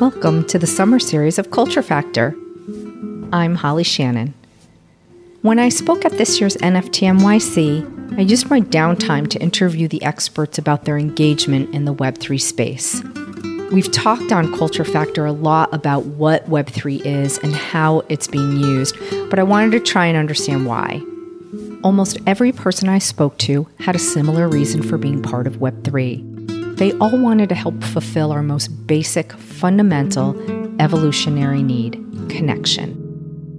Welcome to the summer series of Culture Factor. I'm Holly Shannon. When I spoke at this year's NFT NYC, I used my downtime to interview the experts about their engagement in the Web3 space. We've talked on Culture Factor a lot about what Web3 is and how it's being used, but I wanted to try and understand why. Almost every person I spoke to had a similar reason for being part of Web3. They all wanted to help fulfill our most basic, fundamental, evolutionary need connection.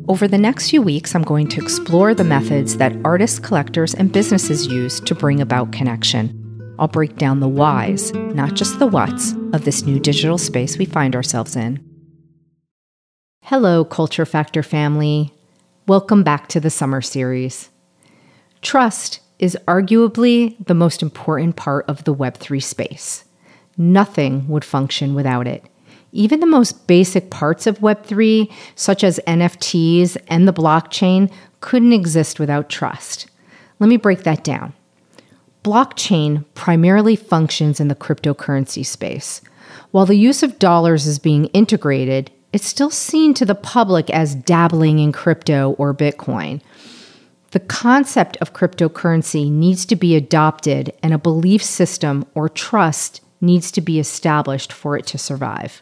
Over the next few weeks, I'm going to explore the methods that artists, collectors, and businesses use to bring about connection. I'll break down the whys, not just the whats, of this new digital space we find ourselves in. Hello, Culture Factor family. Welcome back to the summer series. Trust is arguably the most important part of the Web3 space. Nothing would function without it. Even the most basic parts of Web3, such as NFTs and the blockchain, couldn't exist without trust. Let me break that down. Blockchain primarily functions in the cryptocurrency space. While the use of dollars is being integrated, it's still seen to the public as dabbling in crypto or Bitcoin. The concept of cryptocurrency needs to be adopted, and a belief system or trust needs to be established for it to survive.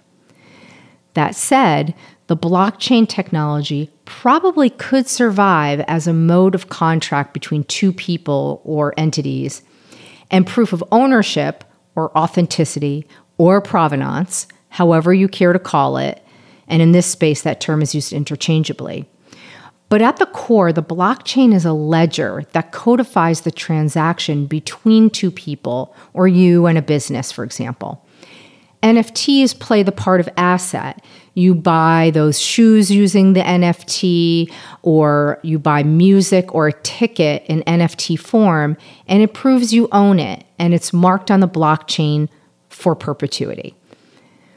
That said, the blockchain technology probably could survive as a mode of contract between two people or entities, and proof of ownership or authenticity or provenance, however you care to call it, and in this space, that term is used interchangeably but at the core, the blockchain is a ledger that codifies the transaction between two people or you and a business, for example. NFTs play the part of asset. You buy those shoes using the NFT, or you buy music or a ticket in NFT form, and it proves you own it, and it's marked on the blockchain for perpetuity.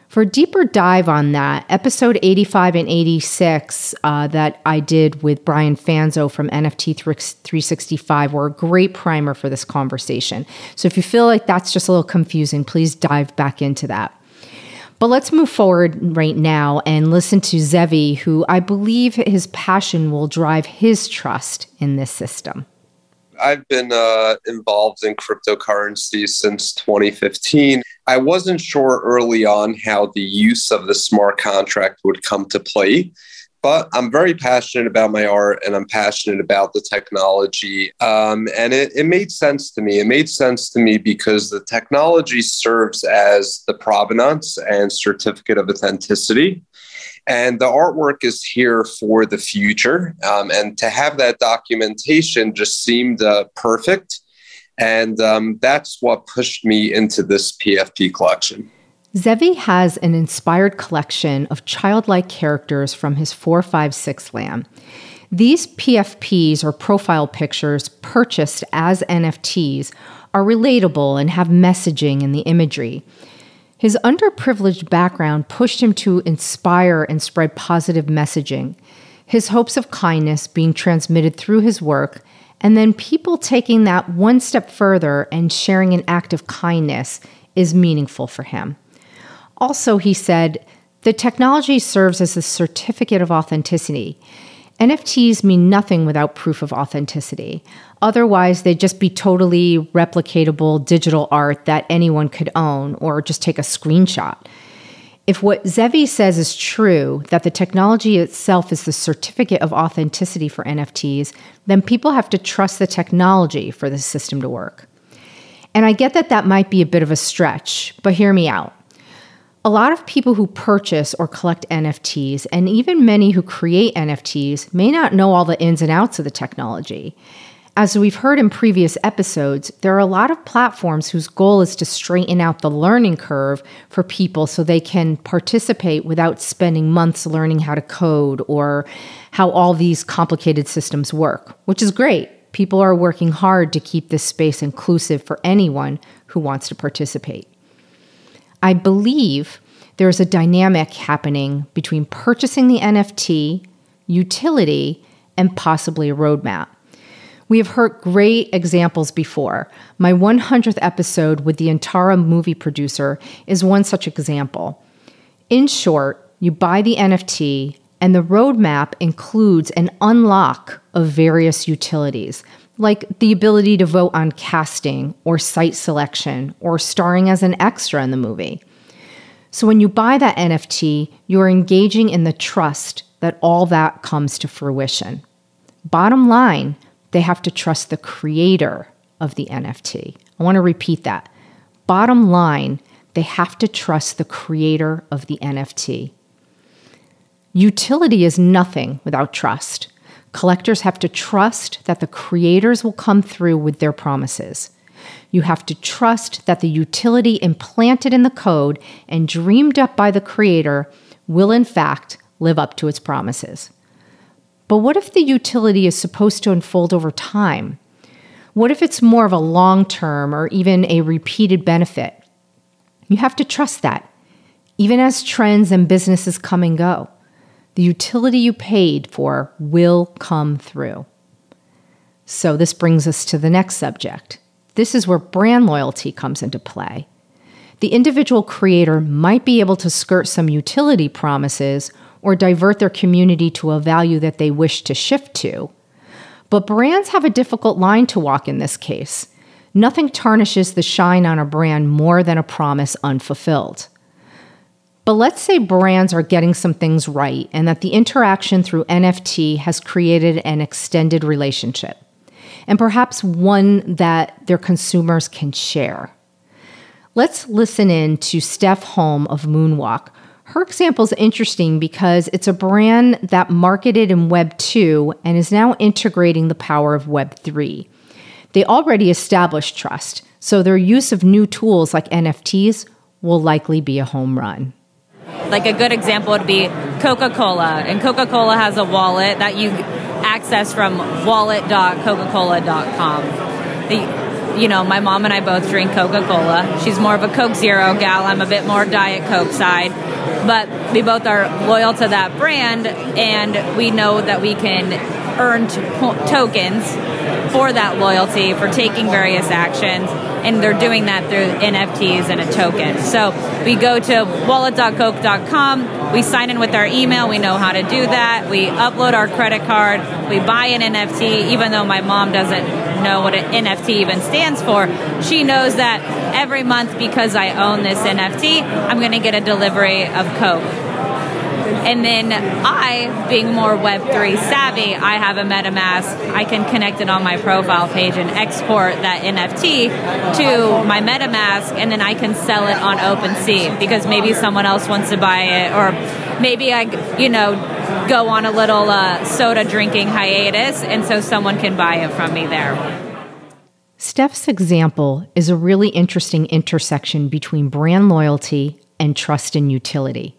For a deeper dive on that, episode 85 and 86 uh, that I did with Brian Fanzo from NFT 365 were a great primer for this conversation. So if you feel like that's just a little confusing, please dive back into that. But let's move forward right now and listen to Zevi, who I believe his passion will drive his trust in this system. I've been uh, involved in cryptocurrency since 2015. I wasn't sure early on how the use of the smart contract would come to play, but I'm very passionate about my art and I'm passionate about the technology. Um, and it, it made sense to me. It made sense to me because the technology serves as the provenance and certificate of authenticity. And the artwork is here for the future. Um, and to have that documentation just seemed uh, perfect. And um, that's what pushed me into this PFP collection. Zevi has an inspired collection of childlike characters from his 456 lamb. These PFPs or profile pictures purchased as NFTs are relatable and have messaging in the imagery. His underprivileged background pushed him to inspire and spread positive messaging, his hopes of kindness being transmitted through his work, and then people taking that one step further and sharing an act of kindness is meaningful for him. Also, he said, the technology serves as a certificate of authenticity. NFTs mean nothing without proof of authenticity. Otherwise, they'd just be totally replicatable digital art that anyone could own or just take a screenshot. If what Zevi says is true, that the technology itself is the certificate of authenticity for NFTs, then people have to trust the technology for the system to work. And I get that that might be a bit of a stretch, but hear me out. A lot of people who purchase or collect NFTs, and even many who create NFTs, may not know all the ins and outs of the technology. As we've heard in previous episodes, there are a lot of platforms whose goal is to straighten out the learning curve for people so they can participate without spending months learning how to code or how all these complicated systems work, which is great. People are working hard to keep this space inclusive for anyone who wants to participate. I believe there's a dynamic happening between purchasing the NFT, utility, and possibly a roadmap. We have heard great examples before. My 100th episode with the Antara movie producer is one such example. In short, you buy the NFT, and the roadmap includes an unlock of various utilities, like the ability to vote on casting or site selection or starring as an extra in the movie. So when you buy that NFT, you're engaging in the trust that all that comes to fruition. Bottom line, they have to trust the creator of the NFT. I want to repeat that. Bottom line, they have to trust the creator of the NFT. Utility is nothing without trust. Collectors have to trust that the creators will come through with their promises. You have to trust that the utility implanted in the code and dreamed up by the creator will, in fact, live up to its promises. But what if the utility is supposed to unfold over time? What if it's more of a long term or even a repeated benefit? You have to trust that, even as trends and businesses come and go the utility you paid for will come through. So, this brings us to the next subject. This is where brand loyalty comes into play. The individual creator might be able to skirt some utility promises or divert their community to a value that they wish to shift to. But brands have a difficult line to walk in this case. Nothing tarnishes the shine on a brand more than a promise unfulfilled. But let's say brands are getting some things right and that the interaction through NFT has created an extended relationship, and perhaps one that their consumers can share. Let's listen in to Steph Holm of Moonwalk. Her example is interesting because it's a brand that marketed in Web 2 and is now integrating the power of Web 3. They already established trust, so their use of new tools like NFTs will likely be a home run. Like a good example would be Coca Cola. And Coca Cola has a wallet that you access from wallet.coca-cola.com. The, you know, my mom and I both drink Coca Cola. She's more of a Coke Zero gal. I'm a bit more Diet Coke side. But we both are loyal to that brand, and we know that we can earn t- tokens for that loyalty for taking various actions and they're doing that through NFTs and a token. So we go to wallet.coke.com, we sign in with our email, we know how to do that, we upload our credit card, we buy an NFT, even though my mom doesn't know what an NFT even stands for. She knows that every month because I own this NFT, I'm going to get a delivery of Coke. And then I, being more Web3 savvy, I have a MetaMask. I can connect it on my profile page and export that NFT to my MetaMask, and then I can sell it on OpenSea because maybe someone else wants to buy it, or maybe I, you know, go on a little uh, soda drinking hiatus, and so someone can buy it from me there. Steph's example is a really interesting intersection between brand loyalty and trust and utility.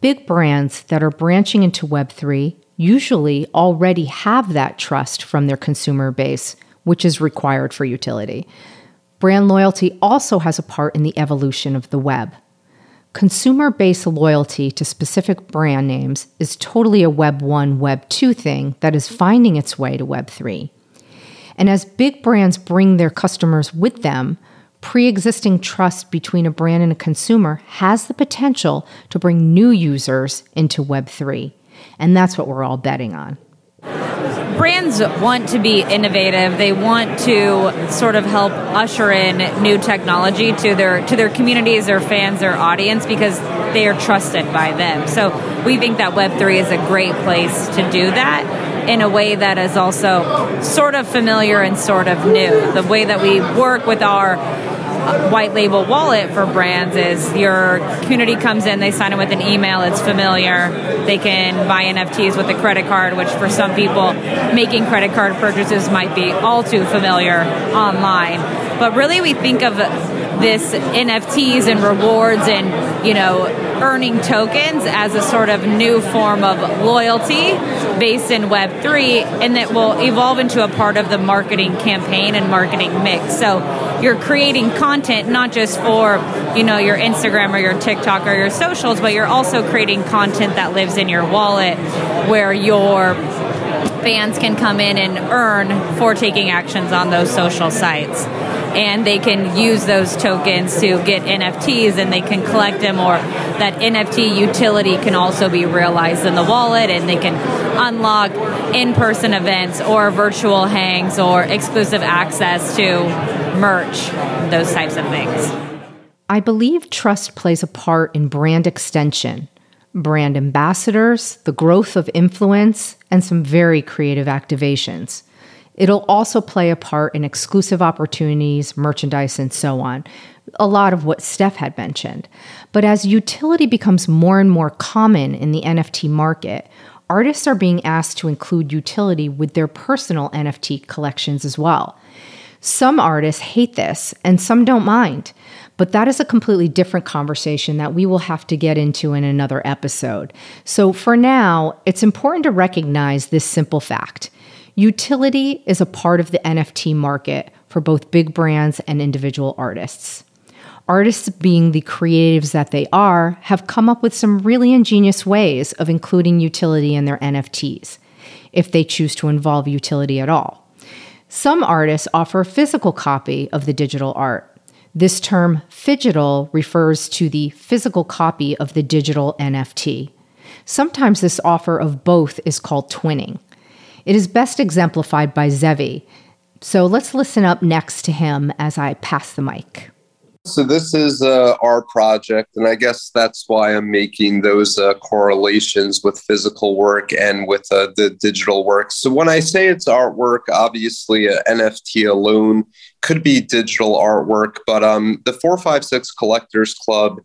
Big brands that are branching into Web3 usually already have that trust from their consumer base, which is required for utility. Brand loyalty also has a part in the evolution of the web. Consumer based loyalty to specific brand names is totally a Web 1, Web 2 thing that is finding its way to Web 3. And as big brands bring their customers with them, pre existing trust between a brand and a consumer has the potential to bring new users into Web3. And that's what we're all betting on. Brands want to be innovative. They want to sort of help usher in new technology to their to their communities, their fans, their audience because they are trusted by them. So we think that Web3 is a great place to do that in a way that is also sort of familiar and sort of new. The way that we work with our white label wallet for brands is your community comes in, they sign in with an email, it's familiar. They can buy NFTs with a credit card, which for some people, making credit card purchases might be all too familiar online. But really, we think of this NFTs and rewards and, you know, earning tokens as a sort of new form of loyalty based in Web3, and that will evolve into a part of the marketing campaign and marketing mix. So you're creating content not just for you know your Instagram or your TikTok or your socials, but you're also creating content that lives in your wallet where your fans can come in and earn for taking actions on those social sites. and they can use those tokens to get NFTs and they can collect them, or that NFT utility can also be realized in the wallet and they can unlock in person events or virtual hangs or exclusive access to merch, those types of things. I believe trust plays a part in brand extension, brand ambassadors, the growth of influence, and some very creative activations. It'll also play a part in exclusive opportunities, merchandise, and so on. A lot of what Steph had mentioned. But as utility becomes more and more common in the NFT market, artists are being asked to include utility with their personal NFT collections as well. Some artists hate this and some don't mind, but that is a completely different conversation that we will have to get into in another episode. So for now, it's important to recognize this simple fact. Utility is a part of the NFT market for both big brands and individual artists. Artists, being the creatives that they are, have come up with some really ingenious ways of including utility in their NFTs, if they choose to involve utility at all. Some artists offer a physical copy of the digital art. This term, phygital refers to the physical copy of the digital NFT. Sometimes this offer of both is called twinning. It is best exemplified by Zevi. So let's listen up next to him as I pass the mic. So this is uh, our project, and I guess that's why I'm making those uh, correlations with physical work and with uh, the digital work. So when I say it's artwork, obviously an NFT alone could be digital artwork, but um, the 456 Collectors Club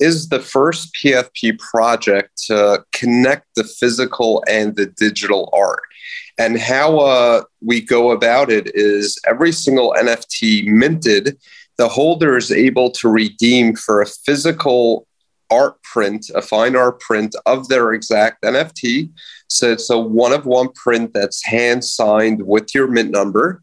is the first PFP project to connect the physical and the digital art. And how uh, we go about it is every single NFT minted the holder is able to redeem for a physical art print, a fine art print of their exact NFT. So it's a one of one print that's hand signed with your mint number.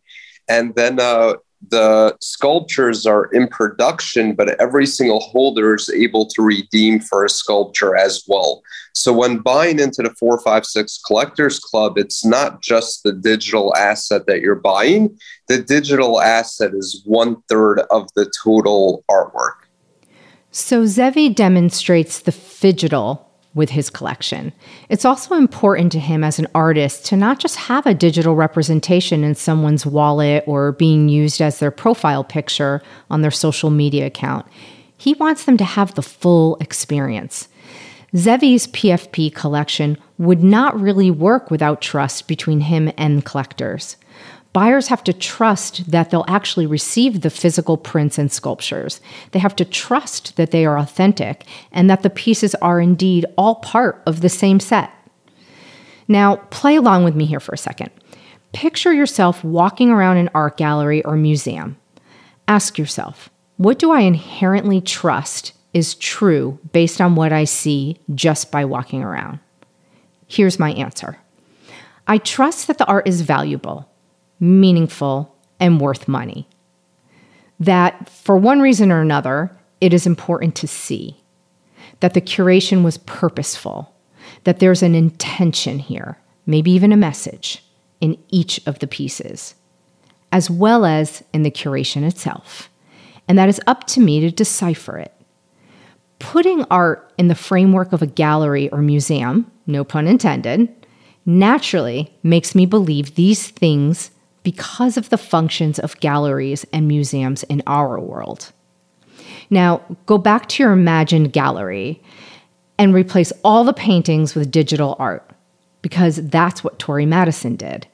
And then uh, the sculptures are in production, but every single holder is able to redeem for a sculpture as well. So when buying into the 456 Collectors Club, it's not just the digital asset that you're buying, the digital asset is one third of the total artwork. So Zevi demonstrates the phygital with his collection. It's also important to him as an artist to not just have a digital representation in someone's wallet or being used as their profile picture on their social media account. He wants them to have the full experience. Zevi's PFP collection would not really work without trust between him and collectors buyers have to trust that they'll actually receive the physical prints and sculptures. They have to trust that they are authentic and that the pieces are indeed all part of the same set. Now, play along with me here for a second. Picture yourself walking around an art gallery or museum. Ask yourself, what do I inherently trust is true based on what I see just by walking around? Here's my answer I trust that the art is valuable meaningful, and worth money. That for one reason or another, it is important to see that the curation was purposeful, that there's an intention here, maybe even a message in each of the pieces, as well as in the curation itself. And that is up to me to decipher it. Putting art in the framework of a gallery or museum, no pun intended, naturally makes me believe these things because of the functions of galleries and museums in our world. Now, go back to your imagined gallery and replace all the paintings with digital art because that's what Tori Madison did.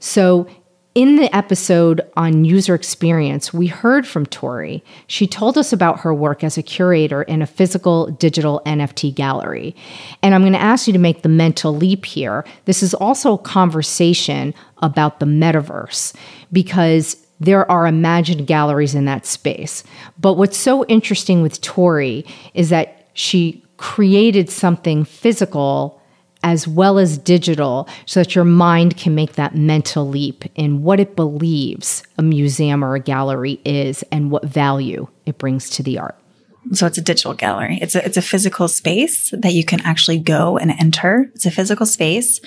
So, in the episode on user experience, we heard from Tori. She told us about her work as a curator in a physical digital NFT gallery. And I'm going to ask you to make the mental leap here. This is also a conversation about the metaverse because there are imagined galleries in that space. But what's so interesting with Tori is that she created something physical as well as digital so that your mind can make that mental leap in what it believes a museum or a gallery is and what value it brings to the art. So it's a digital gallery. It's a, it's a physical space that you can actually go and enter. It's a physical space.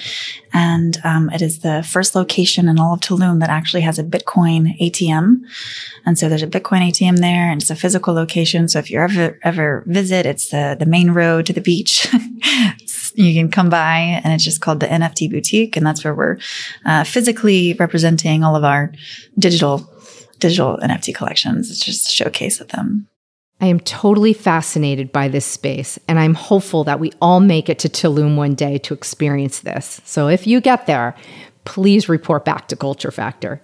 And um, it is the first location in all of Tulum that actually has a Bitcoin ATM. And so there's a Bitcoin ATM there and it's a physical location. So if you ever, ever visit, it's the, the main road to the beach. you can come by and it's just called the NFT boutique. And that's where we're uh, physically representing all of our digital digital NFT collections. It's just a showcase of them. I am totally fascinated by this space, and I'm hopeful that we all make it to Tulum one day to experience this. So if you get there, please report back to Culture Factor.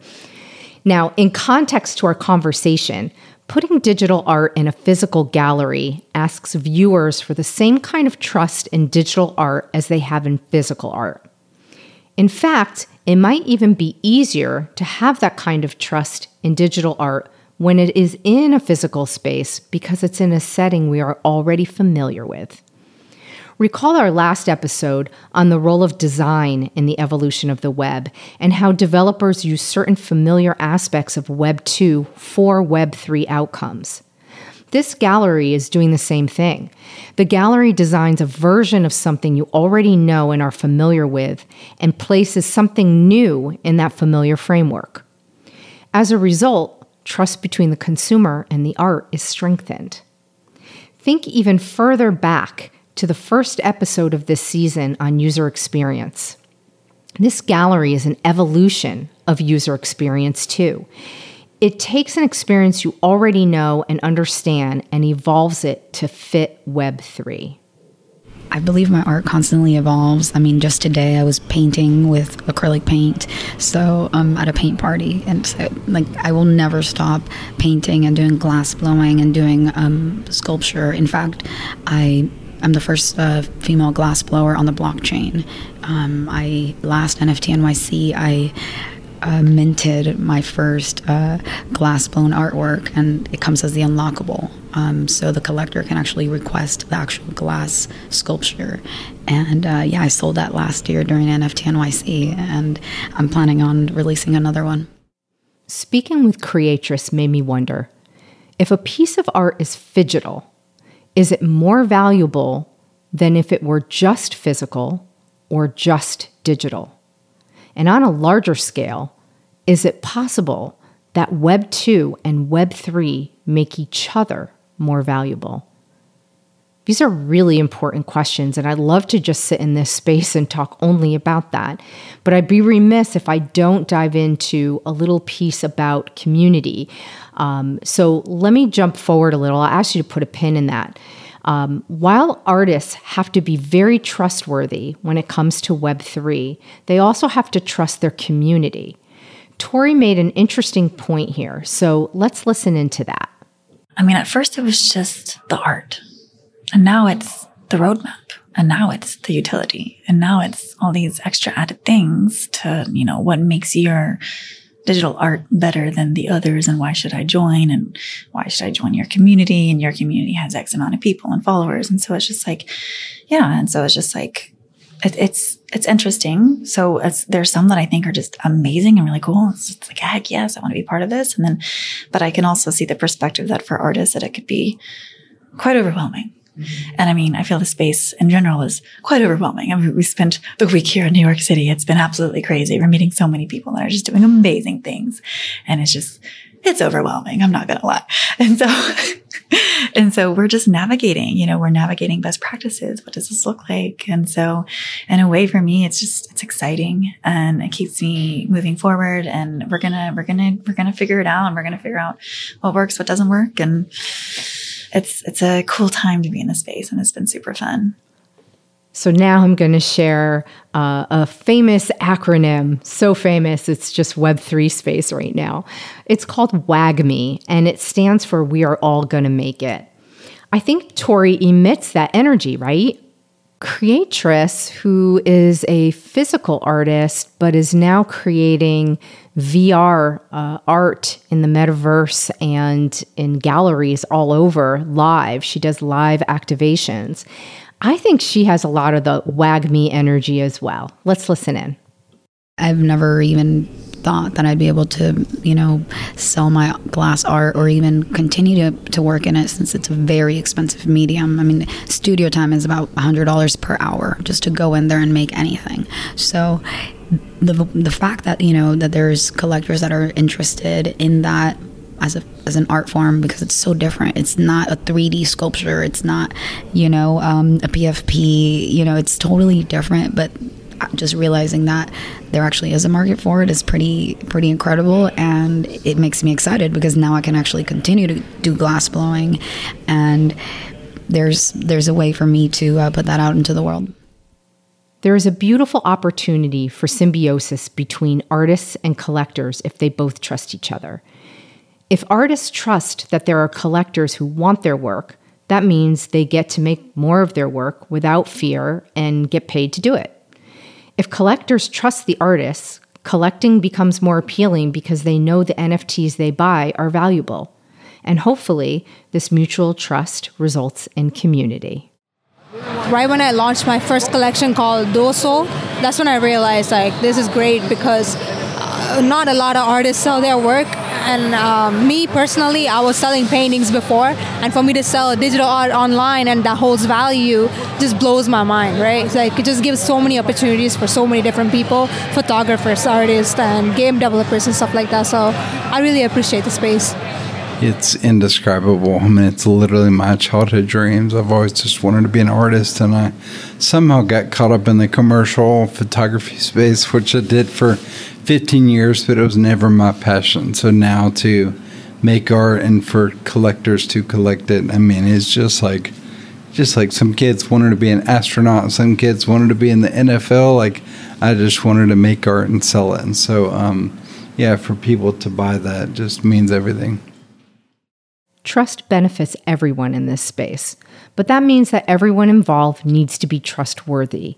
Now, in context to our conversation, putting digital art in a physical gallery asks viewers for the same kind of trust in digital art as they have in physical art. In fact, it might even be easier to have that kind of trust in digital art when it is in a physical space because it's in a setting we are already familiar with. Recall our last episode on the role of design in the evolution of the web and how developers use certain familiar aspects of Web 2 for Web 3 outcomes. This gallery is doing the same thing. The gallery designs a version of something you already know and are familiar with and places something new in that familiar framework. As a result, trust between the consumer and the art is strengthened. Think even further back to the first episode of this season on user experience. This gallery is an evolution of user experience, too. It takes an experience you already know and understand and evolves it to fit Web3. I believe my art constantly evolves. I mean, just today I was painting with acrylic paint, so um, I'm at a paint party, and so like I will never stop painting and doing glass blowing and doing um, sculpture. In fact, I am the first uh, female glassblower on the blockchain. Um, I last NFT NYC I uh, minted my first uh, glass blown artwork, and it comes as the unlockable. Um, so the collector can actually request the actual glass sculpture. And uh, yeah, I sold that last year during NFT NYC, and I'm planning on releasing another one. Speaking with Creatress made me wonder if a piece of art is phygital, is it more valuable than if it were just physical or just digital? And on a larger scale, is it possible that Web 2 and Web 3 make each other more valuable? These are really important questions, and I'd love to just sit in this space and talk only about that. But I'd be remiss if I don't dive into a little piece about community. Um, so let me jump forward a little. I'll ask you to put a pin in that. Um, while artists have to be very trustworthy when it comes to Web3, they also have to trust their community. Tori made an interesting point here, so let's listen into that. I mean, at first it was just the art, and now it's the roadmap, and now it's the utility, and now it's all these extra added things to, you know, what makes your digital art better than the others and why should I join and why should I join your community and your community has X amount of people and followers. And so it's just like, yeah. And so it's just like, it, it's, it's interesting. So there's some that I think are just amazing and really cool. It's, it's like, heck yes, I want to be part of this. And then, but I can also see the perspective that for artists that it could be quite overwhelming Mm-hmm. And I mean, I feel the space in general is quite overwhelming. I mean, we spent the week here in New York City. It's been absolutely crazy. We're meeting so many people that are just doing amazing things. And it's just, it's overwhelming. I'm not going to lie. And so, and so we're just navigating, you know, we're navigating best practices. What does this look like? And so in a way for me, it's just, it's exciting and it keeps me moving forward and we're going to, we're going to, we're going to figure it out and we're going to figure out what works, what doesn't work. And, it's it's a cool time to be in the space, and it's been super fun. So now I'm going to share uh, a famous acronym, so famous it's just Web3 space right now. It's called WAGMI, and it stands for We Are All Gonna Make It. I think Tori emits that energy, right? Creatress, who is a physical artist but is now creating VR uh, art in the metaverse and in galleries all over live. She does live activations. I think she has a lot of the WAGMI energy as well. Let's listen in. I've never even thought that I'd be able to, you know, sell my glass art or even continue to, to work in it since it's a very expensive medium. I mean, studio time is about $100 per hour just to go in there and make anything. So the the fact that you know that there's collectors that are interested in that as a as an art form because it's so different. It's not a 3D sculpture. It's not you know um, a PFP. You know, it's totally different. But just realizing that there actually is a market for it is pretty pretty incredible, and it makes me excited because now I can actually continue to do glass blowing, and there's there's a way for me to uh, put that out into the world. There is a beautiful opportunity for symbiosis between artists and collectors if they both trust each other. If artists trust that there are collectors who want their work, that means they get to make more of their work without fear and get paid to do it. If collectors trust the artists, collecting becomes more appealing because they know the NFTs they buy are valuable. And hopefully, this mutual trust results in community. Right when I launched my first collection called Doso, that's when I realized like this is great because uh, not a lot of artists sell their work and um, me personally, I was selling paintings before, and for me to sell digital art online and that holds value just blows my mind, right? It's like it just gives so many opportunities for so many different people, photographers, artists, and game developers and stuff like that. So I really appreciate the space. It's indescribable. I mean, it's literally my childhood dreams. I've always just wanted to be an artist, and I somehow got caught up in the commercial photography space, which I did for 15 years, but it was never my passion. So now to make art and for collectors to collect it, I mean, it's just like just like some kids wanted to be an astronaut, some kids wanted to be in the NFL. Like I just wanted to make art and sell it, and so um, yeah, for people to buy that just means everything. Trust benefits everyone in this space, but that means that everyone involved needs to be trustworthy.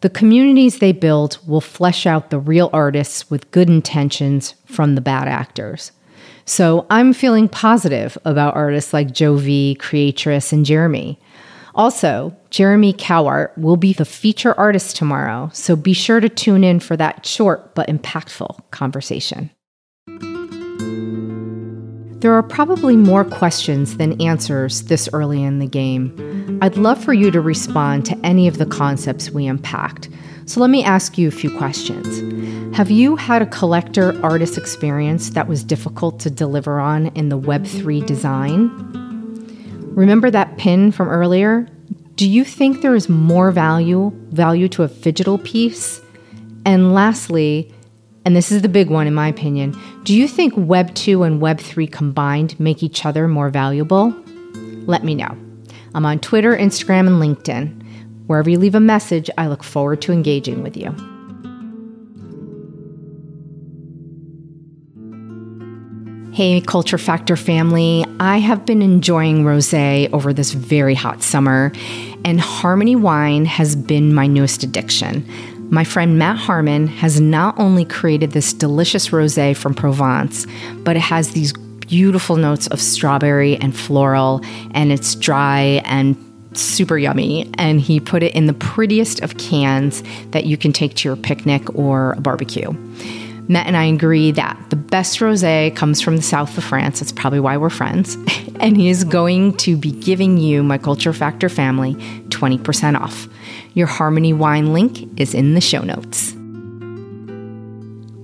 The communities they build will flesh out the real artists with good intentions from the bad actors. So I'm feeling positive about artists like Jovi, Creatress, and Jeremy. Also, Jeremy Cowart will be the feature artist tomorrow, so be sure to tune in for that short but impactful conversation. There are probably more questions than answers this early in the game. I'd love for you to respond to any of the concepts we unpacked. So let me ask you a few questions. Have you had a collector artist experience that was difficult to deliver on in the Web3 design? Remember that pin from earlier? Do you think there is more value value to a digital piece? And lastly, and this is the big one in my opinion, do you think Web 2 and Web 3 combined make each other more valuable? Let me know. I'm on Twitter, Instagram, and LinkedIn. Wherever you leave a message, I look forward to engaging with you. Hey, Culture Factor family. I have been enjoying rose over this very hot summer, and Harmony Wine has been my newest addiction. My friend Matt Harmon has not only created this delicious rosé from Provence, but it has these beautiful notes of strawberry and floral, and it's dry and super yummy. And he put it in the prettiest of cans that you can take to your picnic or a barbecue. Matt and I agree that the best rosé comes from the south of France. That's probably why we're friends. and he is going to be giving you, my Culture Factor family, 20% off. Your Harmony Wine link is in the show notes.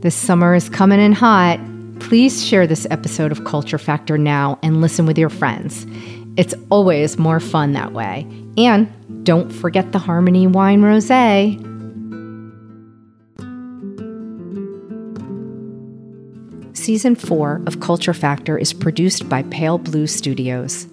This summer is coming in hot. Please share this episode of Culture Factor now and listen with your friends. It's always more fun that way. And don't forget the Harmony Wine Rosé. Season 4 of Culture Factor is produced by Pale Blue Studios.